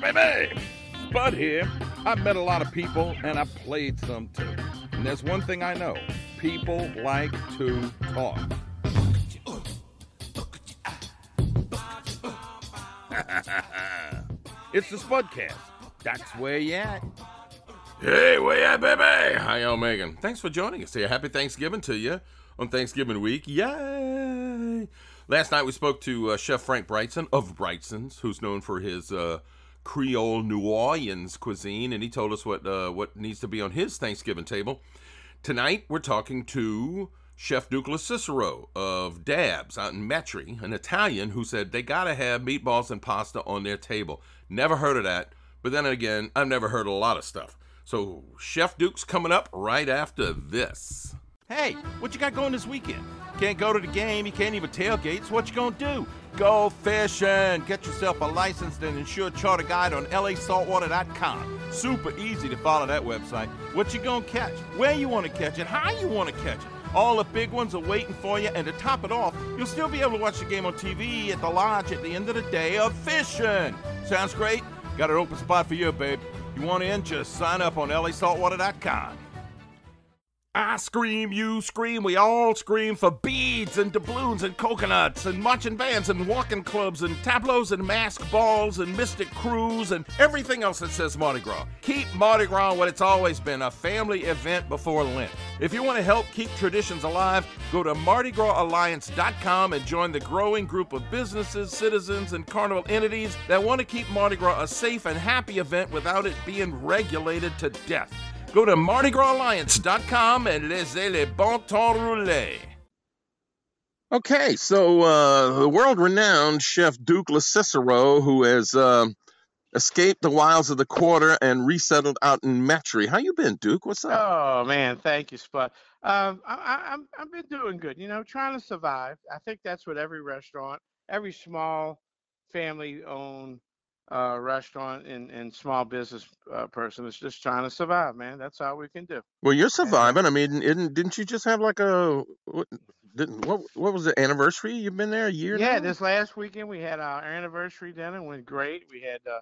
baby. Bud here. I've met a lot of people and I've played some too. And there's one thing I know people like to talk. it's the Spudcast. That's where you at. Hey, where you at, baby? How y'all? Thanks for joining us here. Happy Thanksgiving to you on Thanksgiving week. Yay! Last night we spoke to uh, Chef Frank Brigtsen of Brigtsen's, who's known for his uh, Creole New Orleans cuisine, and he told us what uh, what needs to be on his Thanksgiving table. Tonight we're talking to Chef Duke LoCicero of Dabs out in Metairie, an Italian who said they gotta have meatballs and pasta on their table. Never heard of that, but then again, I've never heard a lot of stuff. So Chef Duke's coming up right after this. Hey, what you got going this weekend? Can't go to the game, you can't even tailgate, so what you gonna do? Go fishing! Get yourself a licensed and insured charter guide on lasaltwater.com. Super easy to follow that website. What you gonna catch? Where you wanna catch it? How you wanna catch it? All the big ones are waiting for you, and to top it off, you'll still be able to watch the game on TV at the lodge at the end of the day of fishing. Sounds great? Got an open spot for you, babe. You want in? Just sign up on lasaltwater.com. I scream, you scream, we all scream for beads and doubloons and coconuts and marching bands and walking clubs and tableaus and mask balls and mystic crews and everything else that says Mardi Gras. Keep Mardi Gras what it's always been a family event before Lent. If you want to help keep traditions alive, go to MardiGrasAlliance.com and join the growing group of businesses, citizens, and carnival entities that want to keep Mardi Gras a safe and happy event without it being regulated to death. Go to MardiGrasAlliance.com and laissez les bon temps rouler. Okay, so uh, the world-renowned chef Duke LoCicero, who has uh, escaped the wilds of the quarter and resettled out in Metairie. How you been, Duke? What's up? Oh man, thank you, Spud. Um, I, I, I'm I've been doing good. You know, trying to survive. I think that's what every restaurant, every small family-owned uh, restaurant and, and small business uh, person is just trying to survive, man. That's all we can do. Well, you're surviving. I mean, didn't didn't you just have like a what? Didn't, what what was the anniversary? You've been there a year. Yeah, now? this last weekend we had our anniversary dinner. Went great. We had uh,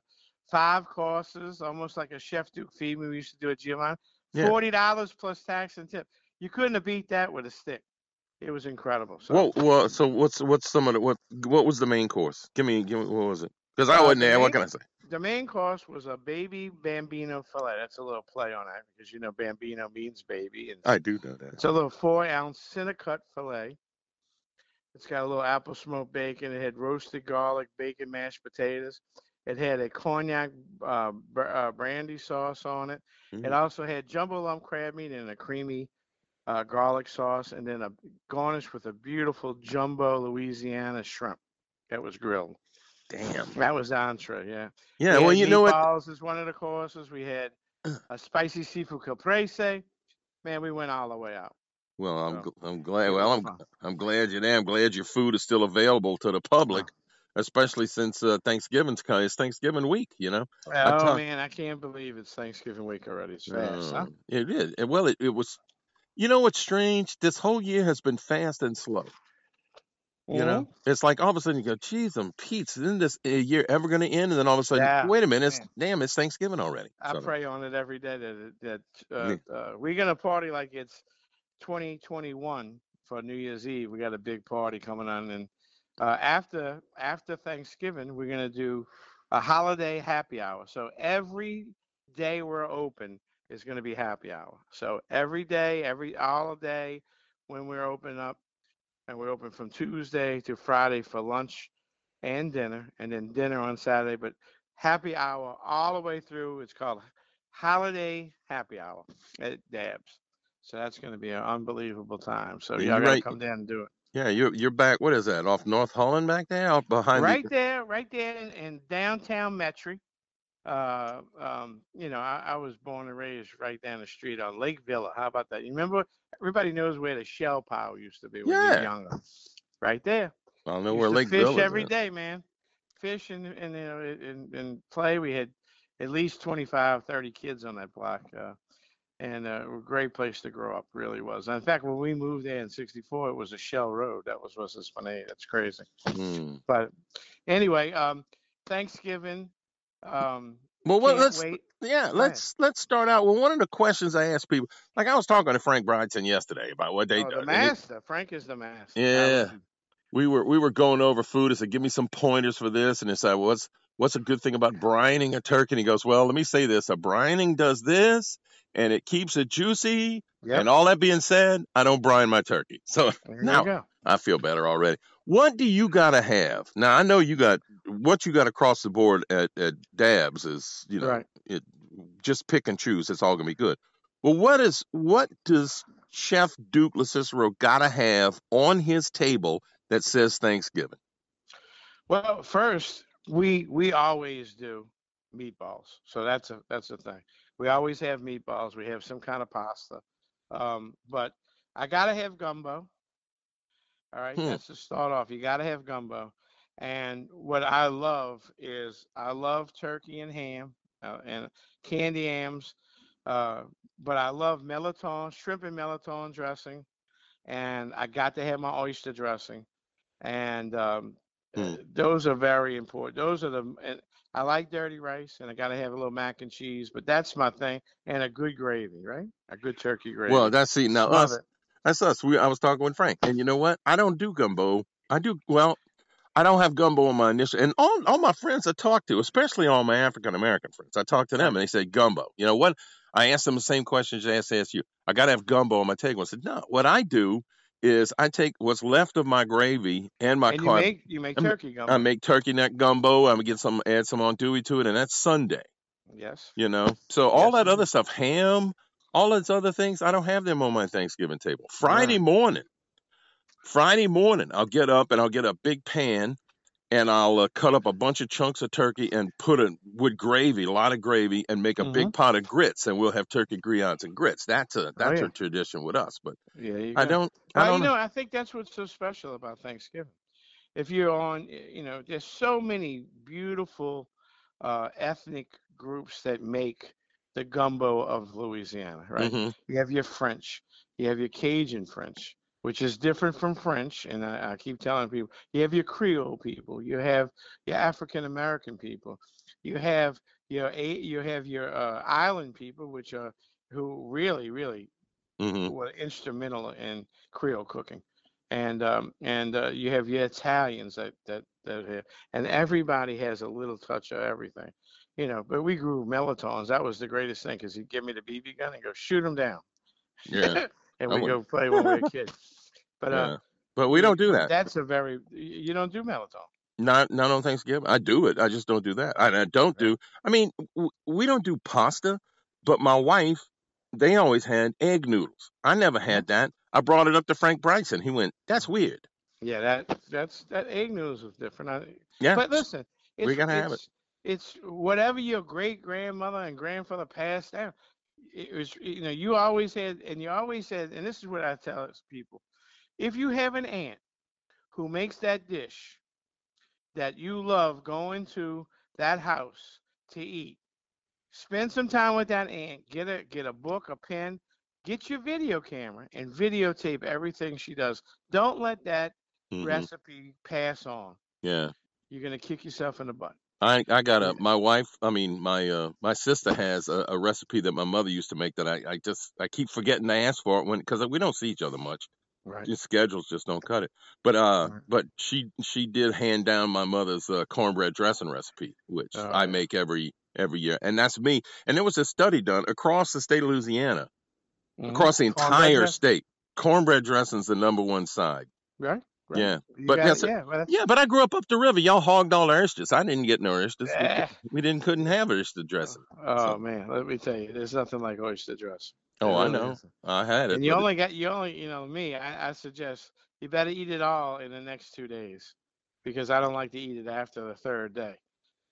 five courses, almost like a Chef Duke feed me. We used to do at Giovanni. Forty dollars plus tax and tip. You couldn't have beat that with a stick. It was incredible. So, Well, well, so what's what's some of the what what was the main course? Give me, give me what was it? Because I Uh, wasn't the there. What can I say? the main course was a baby bambino fillet. That's a little play on it because you know bambino means baby, and I do know that. it's a little four ounce center cut fillet. It's got a little apple smoked bacon. It had roasted garlic, bacon, mashed potatoes. It had a cognac uh, br- uh, brandy sauce on it. It Mhm. also had jumbo lump crab meat and a creamy uh, garlic sauce, and then a garnish with a beautiful jumbo Louisiana shrimp that was grilled. Damn. That was the entree, yeah. Yeah. We Well, you know what? meatballs is one of the courses. We had a spicy seafood caprese. Man, we went all the way out. Well, I'm So, gl- I'm glad. Well, I'm. I'm glad you're there. I'm glad your food is still available to the public, especially since uh, Thanksgiving's coming. It's Thanksgiving week, you know. I Oh man, I can't believe it's Thanksgiving week already. It's fast, huh? Uh, It is. Well, it, it was. You know what's strange? This whole year has been fast and slow. You know, Mm-hmm. it's like all of a sudden you go, "Geez, I'm Pete's. Isn't this uh, year ever going to end?" And then all of a sudden, Yeah, wait a minute, it's man. damn, it's Thanksgiving already. I So, pray on it every day that that Yeah. uh, uh, we're gonna party like it's 2021 for New Year's Eve. We got a big party coming on, and uh, after after Thanksgiving, we're gonna do a holiday happy hour. So every day we're open is gonna be happy hour. So every day, every holiday, when we're open up, and we're open from Tuesday to Friday for lunch and dinner, and then dinner on Saturday. But happy hour all the way through. It's called Holiday Happy Hour at Dabs. So that's going to be an unbelievable time. So Yeah, y'all you're got to come down and do it. yeah, you're you're back. What is that? Off North Hullen back there, out behind Right the. there, right there in, in downtown Metairie. Uh, um, you know, I, I was born and raised right down the street on Lake Villa. How about that? You remember? Everybody knows where the Shell pile used to be when you Yeah. were younger. Right there. I don't know Used where to Lake fish Bill is. every at. day, man. Fish and and you know and, and play. We had at least 25, 30 kids on that block, uh, and uh, a great place to grow up. Really was. In fact, when we moved there in '64, it was a shell road. That was what's funny. That's crazy. Hmm. But anyway, um, Thanksgiving Um, Well, well let's wait. yeah, ahead. let's let's start out. Well, one of the questions I asked people, like I was talking to Frank Brigtsen yesterday about what they oh, do. the and he- master. Frank is the master. Yeah. we were we were going over food. I said, "Give me some pointers for this." And he said, "What's what's a good thing about brining a turkey?" And he goes, "Well, let me say this: a brining does this, and it keeps it juicy. Yep. And all that being said, I don't brine my turkey, so There now you go. I feel better already. What do you gotta have now? I know you got what you got across the board at at Dabs is you know Right. it just pick and choose. It's all gonna be good. Well, what is what does Chef Duke LoCicero gotta have on his table that says Thanksgiving? Well, first we we always do meatballs, so that's a that's a thing. We always have meatballs. We have some kind of pasta, um, but I gotta have gumbo. All right, Hmm. that's to start off. You gotta have gumbo, and what I love is I love turkey and ham uh, and candy yams, uh, but I love mirliton, shrimp and mirliton dressing, and I got to have my oyster dressing, and um, Hmm. uh, those are very important. Those are the and I like dirty rice, and I got to have a little mac and cheese, but that's my thing, and a good gravy, right? A good turkey gravy. Well, that's see now Love us. it. That's us. We I was talking with Frank, and you know what? I don't do gumbo. I do well. I don't have gumbo on my initial, and all all my friends I talk to, especially all my African American friends, I talk to them, and they say gumbo. You know what? I asked them the same questions I asked, you. I got to have gumbo on my table. I said no. What I do is I take what's left of my gravy and my and you carb. make you make I'm- turkey gumbo. I make turkey neck gumbo. I'm gonna get some, add some andouille to it, and that's Sunday. yes. You know, so all Yes, that other stuff, ham, all those other things, I don't have them on my Thanksgiving table. Friday morning, Friday morning, I'll get up and I'll get a big pan and I'll uh, cut up a bunch of chunks of turkey and put it with gravy, a lot of gravy, and make a big pot of grits, and we'll have turkey grillades and grits. That's a that's Oh, yeah. a tradition with us, but Yeah, I don't. I don't you know, I think that's what's so special about Thanksgiving. If you're on, you know, there's so many beautiful uh, ethnic groups that make the gumbo of Louisiana, right? Mhm. You have your French, you have your Cajun French, which is different from French, and I, I keep telling people, you have your Creole people, you have your African American people, you have your you have your uh, island people, which are who really, really Mhm. were instrumental in Creole cooking, and um, and uh, you have your Italians that that that have, and everybody has a little touch of everything, you know. But we grew mirliton. That was the greatest thing because he'd give me the BB gun and go shoot them down, Yeah. and we go play when we were kids. But yeah. uh, But we don't do that. That's a very you don't do mirliton. Not not on Thanksgiving. I do it. I just don't do that. I, I don't do. I mean, w- we don't do pasta, but my wife, they always had egg noodles. I never had that. I brought it up to Frank Brigtsen. He went, "That's weird." Yeah, that that's that egg noodles is different. I, Yeah. But listen, it's, We gotta have it. It's, whatever your great grandmother and grandfather passed down. It was, you know, you always had, and you always said, and this is what I tell people: if you have an aunt who makes that dish that you love going to that house to eat, spend some time with that aunt. Get a get a book, a pen, get your video camera, and videotape everything she does. Don't let that Mhm. recipe pass on. Yeah. You're gonna kick yourself in the butt. I I got a my wife. I mean my uh my sister has a, a recipe that my mother used to make that I I just I keep forgetting to ask for it when because we don't see each other much. Right. Your schedules just don't cut it. But uh, Right. but she she did hand down my mother's uh, cornbread dressing recipe, which Oh, I yeah. make every every year, and that's me. And there was a study done across the state of Louisiana, Mhm. across the Cornbread entire state. Cornbread dressing's the number one side. Right. Right. Yeah, You but it, it. yeah. Well, Yeah, but I grew up up the river. Y'all hogged all the oysters. I didn't get no oysters. We, Eh. we didn't couldn't have oyster dressing. Oh So- man, let me tell you, there's nothing like oyster dress. Oh, I know. isn't. I had it. And you but it- only got you only you know me. I, I suggest you better eat it all in the next two days, because I don't like to eat it after the third day.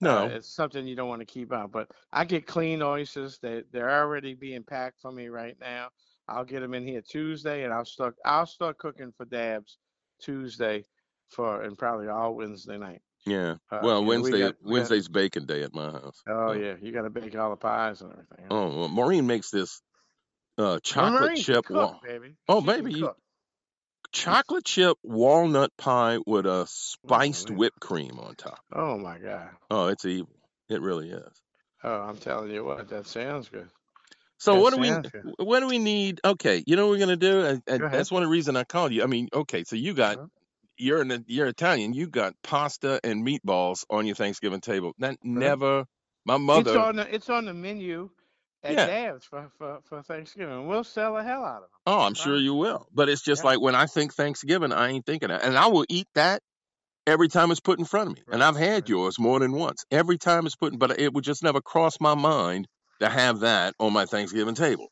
no. Uh, it's something you don't want to keep out. But I get clean oysters. They they're already being packed for me right now. I'll get them in here Tuesday, and I'll start I'll start cooking for Dabs Tuesday, for and probably all Wednesday night. yeah. Uh, well, you know, we Wednesday got- we got- Wednesday's bacon day at my house. Oh yeah, you got to bake all the pies and everything. huh? Oh, well, Maureen makes this uh, chocolate Maureen chip cook, wall, baby. Oh, She baby, you- chocolate chip walnut pie with a spiced man. whipped cream on top. Oh my God. Oh, it's evil. It really is. Oh, I'm telling you what, that sounds good. So That what do we good. what do we need? Okay, you know what we're gonna do. And, and Go that's one of the reason I called you. I mean, okay, so you got you're an you're Italian. You got pasta and meatballs on your Thanksgiving table. That never. My It's mother. on the it's on the menu at Yeah. Dab's for, for, for Thanksgiving. We'll sell the hell out of them. Oh, I'm sure you will. But it's just Yeah. like when I think Thanksgiving, I ain't thinking that, and I will eat that every time it's put in front of me. And I've had right. yours more than once. Every time it's put, in, but it would just never cross my mind to have that on my Thanksgiving table.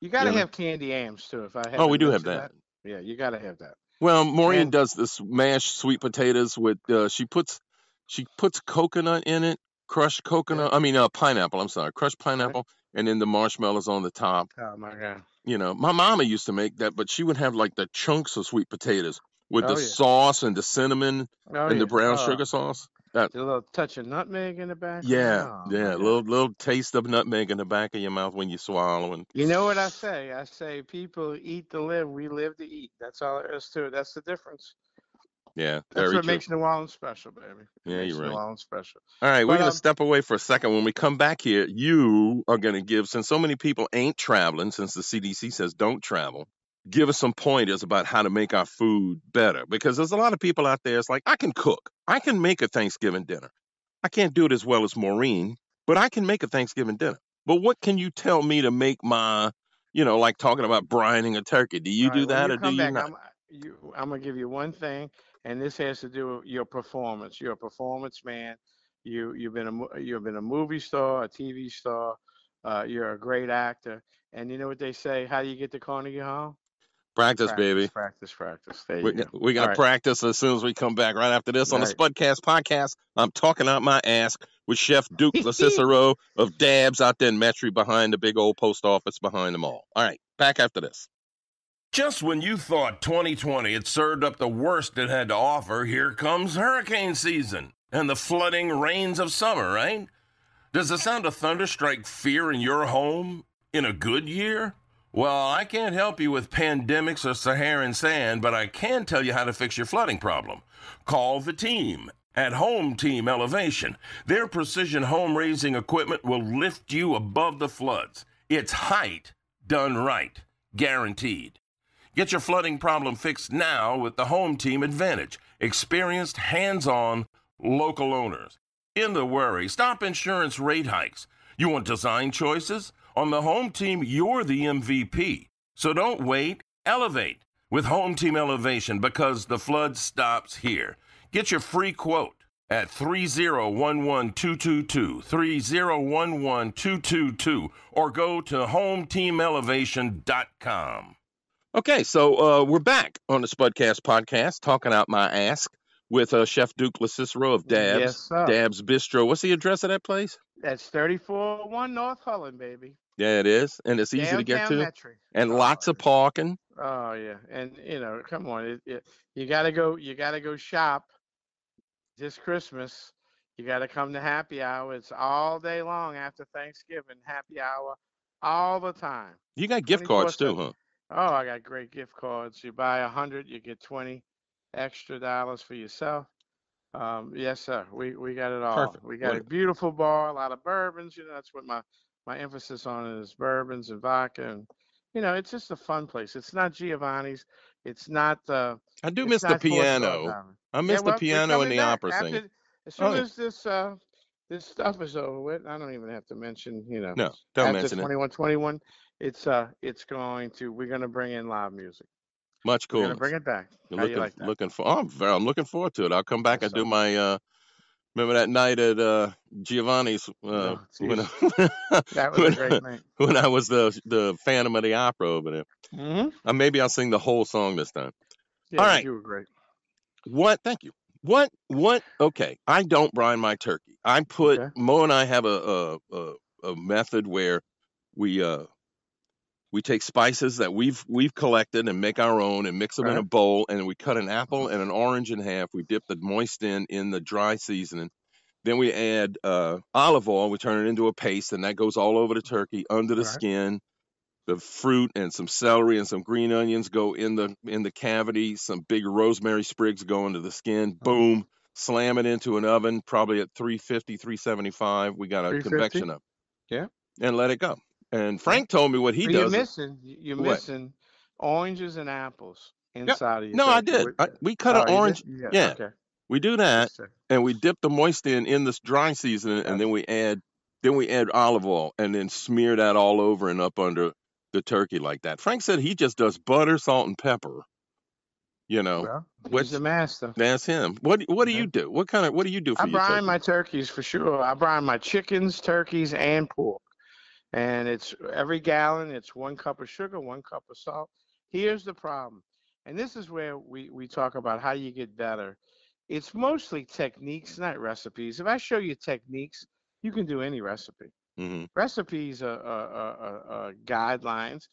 You got to Yeah. have candy yams too. If I Oh, we do have mentioned that. Yeah, you got to have that. Well, Maureen And- does this mashed sweet potatoes with uh, she puts she puts coconut in it, crushed coconut. I mean, uh, pineapple. I'm sorry, crushed pineapple, and then the marshmallows on the top. Oh my god. You know, my mama used to make that, but she would have like the chunks of sweet potatoes with Oh, the yeah. sauce and the cinnamon Oh, and the brown Oh, sugar sauce. A little touch of nutmeg in the back. yeah, Oh, my yeah, a God. little little taste of nutmeg in the back of your mouth when you swallow and You know what I say? I say people eat to live, we live to eat. That's all there is to it. That's the difference. yeah, That's very what true. makes New Orleans special, baby. It Yeah, you're right. New right. Orleans special. All right, we're But, going um, to step away for a second. When we come back here, you are going to give, since so many people ain't traveling, since the CDC says don't travel, give us some pointers about how to make our food better. Because there's a lot of people out there, it's like, I can cook, I can make a Thanksgiving dinner. I can't do it as well as Maureen, but I can make a Thanksgiving dinner. But what can you tell me to make my, you know, like talking about brining a turkey? Do you All do that you or do you back, not? I'm, you, I'm gonna give you one thing, and this has to do with your performance. You're a performance man. You you've been a you've been a movie star, a TV star. Uh, you're a great actor, and you know what they say? How do you get to Carnegie Hall? Practice, baby. Practice, practice. There We're, go. we're going All to right. practice as soon as we come back right after this on the Right. Spudcast podcast. I'm talking out my ass with Chef Duke LoCicero of Dabs out there in Metairie behind the big old post office behind them all. All right, back after this. Just when you thought 2020 had served up the worst it had to offer, here comes hurricane season and the flooding rains of summer, right? Does the sound of thunder strike fear in your home in a good year? Well, I can't help you with pandemics or Saharan sand, but I can tell you how to fix your flooding problem. Call the team at Home Team Elevation. Their precision home raising equipment will lift you above the floods. It's height done right, guaranteed. Get your flooding problem fixed now with the Home Team Advantage. Experienced, hands on, local owners. In the worry, stop insurance rate hikes. You want design choices? On the Home Team, you're the MVP. So don't wait, elevate with Home Team Elevation because the flood stops here. Get your free quote at 3011222, 3011222, or go to hometeamelevation.com. Okay, so uh, we're back on the Spudcast podcast, talking out my ass with uh, Chef Duke LoCicero of Dabs. Yes. Dabs Bistro. What's the address of that place? That's 3401 North Hullen, baby. Yeah, it is, and it's easy to get to, Metairie. and Oh, lots of parking. Oh yeah, and you know, come on, it, it, you gotta go. You gotta go shop this Christmas. You gotta come to happy hour. It's all day long after Thanksgiving. Happy hour, all the time. You got gift cards too, huh? Oh, I got great gift cards. You buy a hundred, you get twenty extra dollars for yourself. Um, yes, sir. We we got it all. Perfect. We got a beautiful bar, a lot of bourbons. You know, that's what my my emphasis on is bourbons and vodka, and you know, it's just a fun place. It's not Giovanni's. It's not. the. I do miss the piano. I Yeah, miss well, the piano and the back opera after- singing. As soon Oh, as this uh this stuff is over with, I don't even have to mention. You know, No, don't after mention it. 21, 21, it's uh it's going to. We're gonna bring in live music. Much cooler. Bring it back. You're looking like looking for. Oh, I'm, very, I'm looking forward to it. I'll come back and do my. uh Remember that night at uh Giovanni's uh, Oh, when. That was when, a great night. when I was the the Phantom of the Opera over there. Mm-hmm. Uh, maybe I'll sing the whole song this time. Yeah, All right. you were great. What? Thank you. What? What? Okay. I don't brine my turkey. I put Okay. Mo and I have a a, a a method where we uh we take spices that we've we've collected and make our own and mix them in a bowl and we cut an apple and an orange in half. We dip the moist in in the dry seasoning. Then we add uh, olive oil. We turn it into a paste, and that goes all over the turkey under the Right. skin. The fruit and some celery and some green onions go in the in the cavity. Some big rosemary sprigs go into the skin. Mm-hmm. Boom. slam it into an oven, probably at 350, 375. We got a convection oven. Yeah. And let it go. And Frank told me what he does. you're is- missing. You're What? missing oranges and apples inside of your no, I did. I, we cut Oh, an orange. Yeah. yeah. Okay. We do that, and we dip the moist in in this dry season, and then we add then we add olive oil, and then smear that all over and up under the turkey like that. Frank said he just does butter, salt, and pepper. You know, Well, what's- he's the master. that's him. What what do Yeah. you do? What kind of what do you do for I brine turkey? my turkeys for sure. I brine my chickens, turkeys, and pork. And it's every gallon, it's one cup of sugar, one cup of salt. Here's the problem. And this is where we, we talk about how you get better. It's mostly techniques, not recipes. If I show you techniques, you can do any recipe. hmm Recipes are, are, are, are, are guidelines.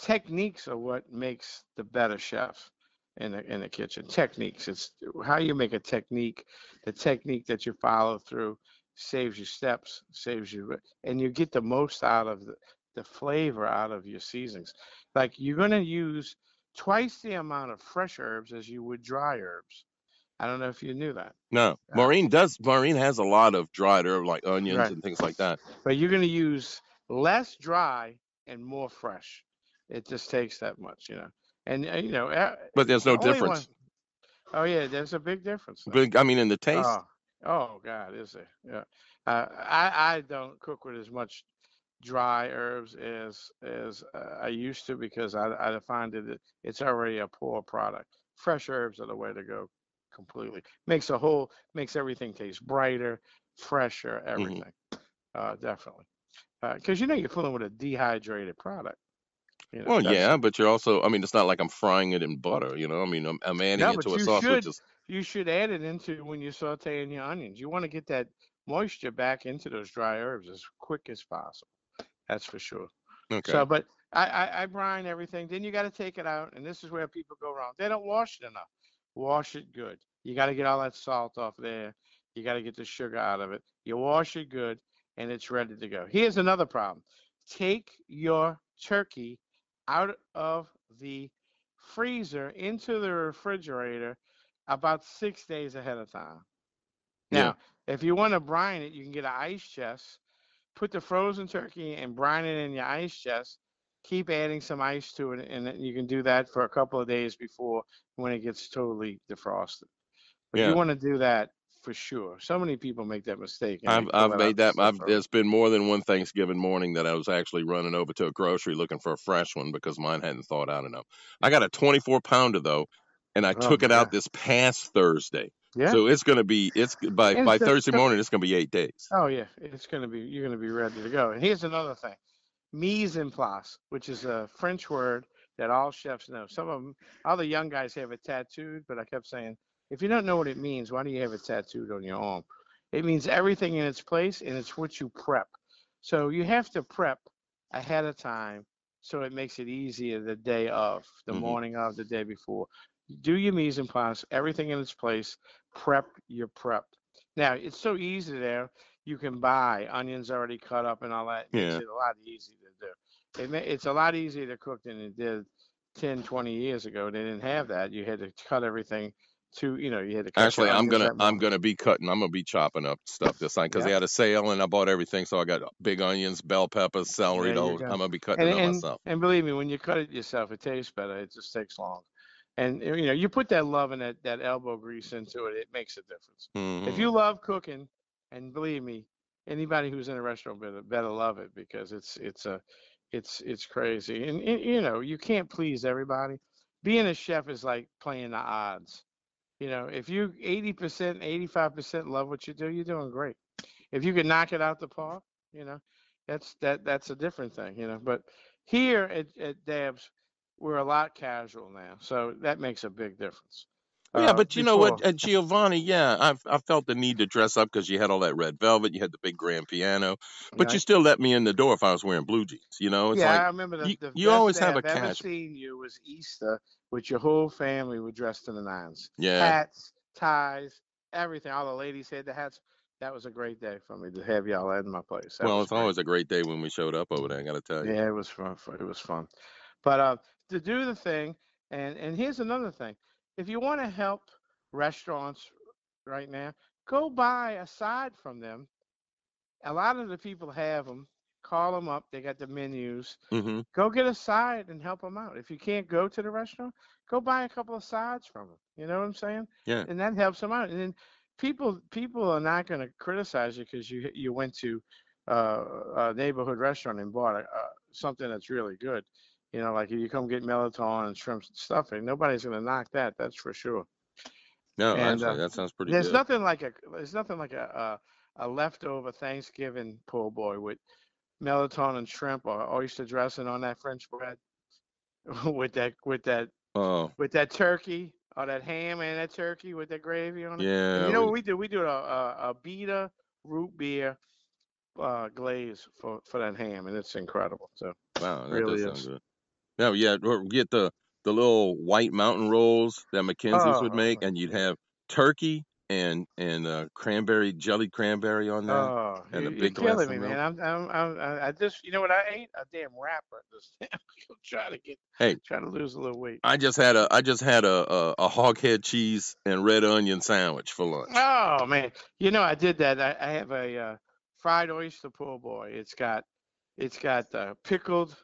Techniques are what makes the better chef in the in the kitchen. Techniques. It's how you make a technique. The technique that you follow through saves you steps, saves you, and you get the most out of the, the flavor out of your seasonings. Like you're gonna use twice the amount of fresh herbs as you would dry herbs. I don't know if you knew that. No, Maureen does. Maureen has a lot of dried herb like onions Right. and things like that. but you're going to use less dry and more fresh. It just takes that much, you know. And uh, you know, uh, But there's no only difference. one- Oh yeah, there's a big difference. though. Big, I mean, in the taste. Oh, oh God, is there? Yeah. Uh, I I don't cook with as much dry herbs as as uh, I used to because I I find that it, it's already a poor product. Fresh herbs are the way to go. Completely makes a whole makes everything taste brighter, fresher, Mm-hmm. everything. Uh, definitely, because you know you're fooling with a dehydrated product. You know, Well, yeah, but you're also. I mean, it's not like I'm frying it in butter. You know, I mean, I'm, I'm adding No, it to a sauce, should. which is you should add it into when you're sauteing your onions. You want to get that moisture back into those dry herbs as quick as possible. That's for sure. okay. So, but I, I, I brine everything. Then you got to take it out, and this is where people go wrong. They don't wash it enough. Wash it good. You got to get all that salt off there. You got to get the sugar out of it. You wash it good, and it's ready to go. Here's another problem. Take your turkey out of the freezer into the refrigerator about six days ahead of time. Yeah. Now, if you want to brine it, you can get an ice chest, put the frozen turkey and brine it in your ice chest. Keep adding some ice to it, and then you can do that for a couple of days before when it gets totally defrosted. But Yeah. you want to do that for sure. So many people make that mistake. I've I've made that. I've, there's been more than one Thanksgiving morning that I was actually running over to a grocery looking for a fresh one because mine hadn't thawed out enough. I got a 24 pounder though, and I Oh, took it my out this past Thursday. Yeah. So it's gonna be it's by by it's the- Thursday morning. It's gonna be eight days. Oh yeah, it's gonna be you're gonna be ready to go. And here's another thing, mise en place, which is a French word that all chefs know. Some of them, all the young guys have it tattooed, but I kept saying, if you don't know what it means, why do you have it tattooed on your arm? It means everything in its place, and it's what you prep. So you have to prep ahead of time, so it makes it easier the day of, the Mhm. morning of, the day before. Do your mise en place, everything in its place. Prep your prep. Now it's so easy there you can buy onions already cut up and all that. It Yeah. it a lot easier to do. It ma- it's a lot easier to cook than it did 10, 20 years ago. They didn't have that. You had to cut everything to, you know, you had to cut Actually, I'm gonna I'm gonna be cutting. I'm gonna be chopping up stuff this time because they had a sale and I bought everything. So I got big onions, bell peppers, celery. There The you whole. I'm gonna be cutting and, it and, myself. and believe me, when you cut it yourself, it tastes better. It just takes long. And you know, you put that love and that, that elbow grease into it, it makes a difference. If Mhm. you love cooking, and believe me, anybody who's in a restaurant better, better love it because it's it's a it's it's crazy. And, and you know, you can't please everybody. Being a chef is like playing the odds. You know, if you 80%, 85% love what you do, you're doing great. If you can knock it out the park, you know, that's that that's a different thing, you know. But here at, at Dabs, we're a lot casual now. So that makes a big difference. Yeah, Uh, but you know what, uh, Giovanni? Yeah, I've I felt the need to dress up because you had all that red velvet, you had the big grand piano, but you still let me in the door if I was wearing blue jeans. You know, it's yeah, I like remember the, you- the you always have a I've ever casual- seen you was Easter with your whole family were dressed in the nines. yeah, Hats, ties, everything. All the ladies had the hats. That was a great day for me to have y'all in my place. That well, it's great. always a great day when we showed up over there. I got to tell you. Yeah, it was fun. fu- It was fun. But uh, to do the thing, and and here's another thing: if you want to help restaurants right now. Go buy a side from them. A lot of the people have them. Call them up. They got the menus. hmm Go get a side and help them out. If you can't go to the restaurant, go buy a couple of sides from them. You know what I'm saying? Yeah. And that helps them out. And then people people are not going to criticize you because you you went to uh, a neighborhood restaurant and bought a, uh, something that's really good. You know, like if you come get mirliton and shrimp stuffing, nobody's going to knock that. That's for sure. No, And, actually, uh, that sounds pretty There's good. nothing like a there's nothing like a, a a leftover Thanksgiving po' boy with mirliton and shrimp or oyster dressing on that French bread with that with that Oh, with that turkey or that ham and that turkey with that gravy on it. And yeah. you know we- what we do? We do a a, Abita root beer uh, glaze for for that ham, and it's incredible. So Wow, that really does sound good. No, yeah, or get the the little white mountain rolls that McKenzie's would Oh, make, and you'd have turkey and and uh, cranberry jelly cranberry on there. Oh, and a you, big you're killing me, man. I'm, I'm, I'm, I I just, you know what I ate? A damn wrapper. Just trying to get, Hey. trying to lose a little weight. I just had a I just had a, a a hog head cheese and red onion sandwich for lunch. Oh man, you know I did that. I, I have a uh, fried oyster po' boy. It's got, it's got uh, pickled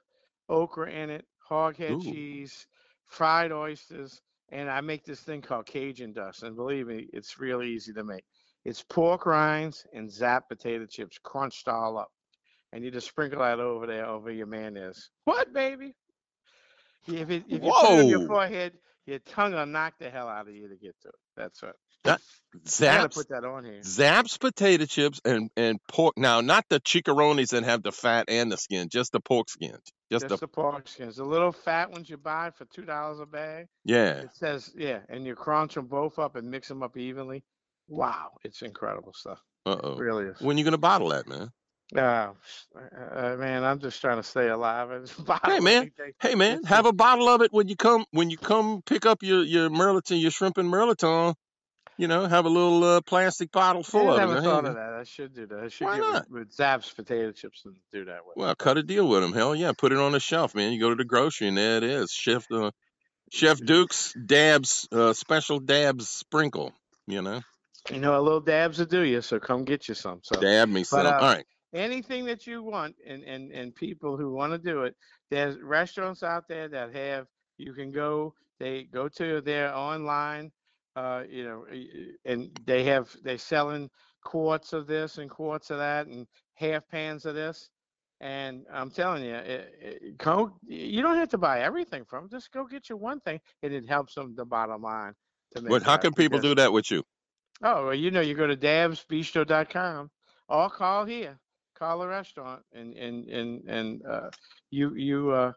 okra in it, hog head Ooh. cheese, fried oysters, and I make this thing called Cajun dust. And believe me, it's really easy to make. It's pork rinds and Zapp's potato chips crunched all up, and you just sprinkle that over there over your mayonnaise. What, baby? If it, if you put it on your forehead, your tongue will knock the hell out of you to get to it. That's it. I gotta Zapp's put that on here. Zapp's potato chips and and pork. Now, not the chickaronis that have the fat and the skin, just the pork skins. Just, Just the the pork skins. The little fat ones you buy for two dollars a bag. yeah. It says yeah, and you crunch them both up and mix them up evenly. Wow, it's incredible stuff. Uh oh. really is. When you gonna bottle that, man? Uh, uh, man, I'm just trying to stay alive. and bottle man. Hey man, have a bottle of it when you come when you come pick up your your mirliton, your shrimp and mirliton. You know, have a little uh, plastic bottle full I of it. never Go, "Hey, thought of that. I should do that. I should Why get not? with, with Zapp's potato chips and do that with. it. Well, cut a deal with them. Hell yeah, put it on the shelf, man. You go to the grocery and there it is. Chef uh, Chef Duke's Dabs uh, special Dabs sprinkle. You know, You know, a little dabs will do you. So come get you some. So dab me some. uh, All right. anything that you want and, and, and people who want to do it there's restaurants out there that have you can go they go to their online uh, you know y- y- and they have they selling quarts of this and quarts of that and half pans of this and i'm telling you it, it, go, you don't have to buy everything from 'em. just go get you one thing and it helps them the bottom line to make But how can people do that with you? Oh, well, you know, you go to dabsbistro.com or call here, call the restaurant, and and and and uh, you you uh,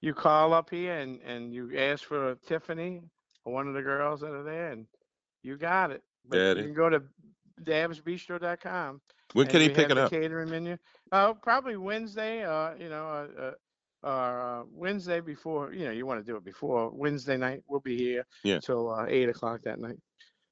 you call up here and and you ask for Tiffany one of the girls that are there, and you got it. But Daddy. you can go to dabsbistro.com. When can he pick it up? Catering menu. Uh, probably Wednesday. Uh, you know, uh, uh, uh, Wednesday before. You know, you want to do it before Wednesday night. We'll be here Yeah. till uh, eight o'clock that night.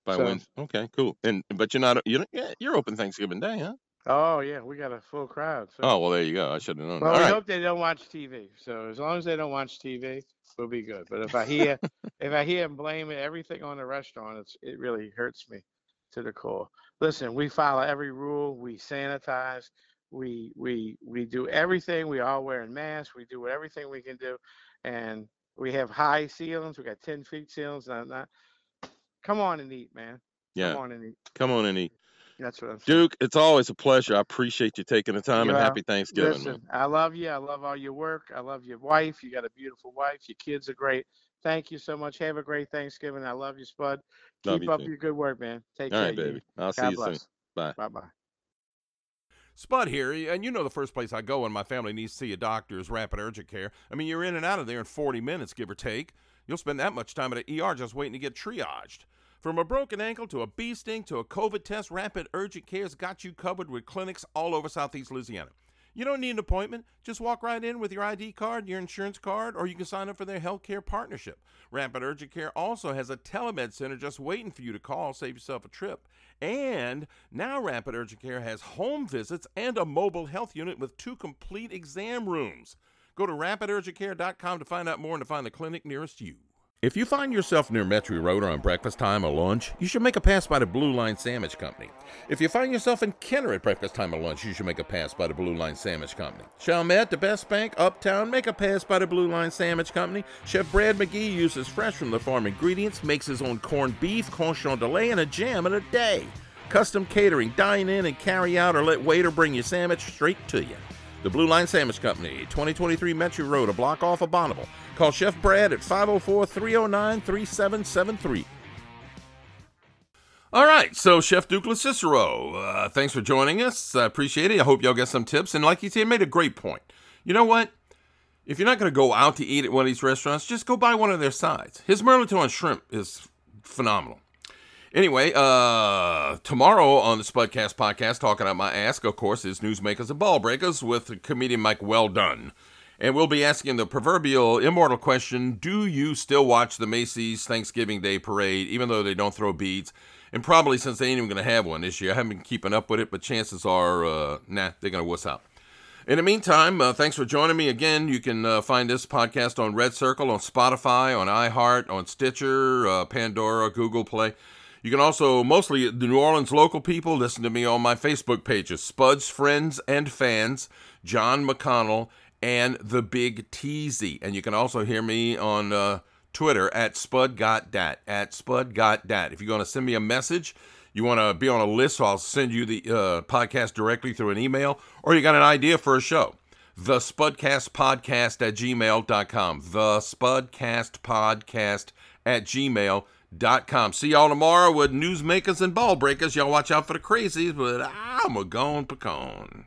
By so- Wednesday. Okay, cool. And but you're not you yeah, you're open Thanksgiving Day, huh? Oh yeah, we got a full crowd. So. Oh well, there you go. I should have known. Well, All we right. hope they don't watch TV. So as long as they don't watch TV, we'll be good. But if I hear, if I hear them blaming everything on the restaurant, it's it really hurts me to the core. Listen, we follow every rule. We sanitize. We we we do everything. We all wearing masks. We do everything we can do, and we have high ceilings. We got ten feet ceilings. Not, not, come on and eat, man. Yeah. Come on and eat. Come on and eat. That's what I'm saying. Duke, it's always a pleasure. I appreciate you taking the time and happy Thanksgiving. Listen, man. I love you. I love all your work. I love your wife. You got a beautiful wife. Your kids are great. Thank you so much. Have a great Thanksgiving. I love you, Spud. Love Keep you up too. your good work, man. Take All care. right, you. baby. I'll see God you soon. bless. Bye. Bye bye. Spud here, and you know the first place I go when my family needs to see a doctor is Rapid Urgent Care. I mean, you're in and out of there in 40 minutes, give or take. You'll spend that much time at an ER just waiting to get triaged. From a broken ankle to a bee sting to a COVID test, Rapid Urgent Care's got you covered with clinics all over Southeast Louisiana. You don't need an appointment. Just walk right in with your ID card, your insurance card, or you can sign up for their healthcare partnership. Rapid Urgent Care also has a telemed center just waiting for you to call, save yourself a trip. And now Rapid Urgent Care has home visits and a mobile health unit with two complete exam rooms. Go to rapidurgentcare.com to find out more and to find the clinic nearest you. If you find yourself near Metairie Road or on breakfast time or lunch, you should make a pass by the Blue Line Sandwich Company. If you find yourself in Kenner at breakfast time or lunch, you should make a pass by the Blue Line Sandwich Company. Chalmette, the West Bank, uptown, make a pass by the Blue Line Sandwich Company. Chef Brad McGee uses fresh from the farm ingredients, makes his own corned beef, corn delay, and a jam in a day. Custom catering, dine in and carry out, or let waiter bring your sandwich straight to you. The Blue Line Sandwich Company, 2023 Metairie Road, a block off of Bonnabel. Call Chef Brad at 504 309 3773. All right, so Chef Duke LoCicero, uh, thanks for joining us. I appreciate it. I hope y'all get some tips. And like you said, made a great point. You know what? If you're not going to go out to eat at one of these restaurants, just go buy one of their sides. His Merlot and shrimp is phenomenal. Anyway, uh, tomorrow on the Spudcast podcast, talking about my ask, of course, is Newsmakers and Ball Breakers with comedian Mike Weldon. And we'll be asking the proverbial immortal question Do you still watch the Macy's Thanksgiving Day Parade, even though they don't throw beads? And probably since they ain't even going to have one this year, I haven't been keeping up with it, but chances are, uh, nah, they're going to wuss out. In the meantime, uh, thanks for joining me again. You can uh, find this podcast on Red Circle, on Spotify, on iHeart, on Stitcher, uh, Pandora, Google Play. You can also, mostly the New Orleans local people, listen to me on my Facebook pages Spud's Friends and Fans, John McConnell, and the Big Teasy. And you can also hear me on uh, Twitter at SpudGotDat, at SpudGotDat. If you're going to send me a message, you want to be on a list, so I'll send you the uh, podcast directly through an email, or you got an idea for a show. The Spudcast Podcast at gmail.com. The Spudcast Podcast at gmail.com. See y'all tomorrow with newsmakers and ball breakers. Y'all watch out for the crazies, but I'm a gone pecan.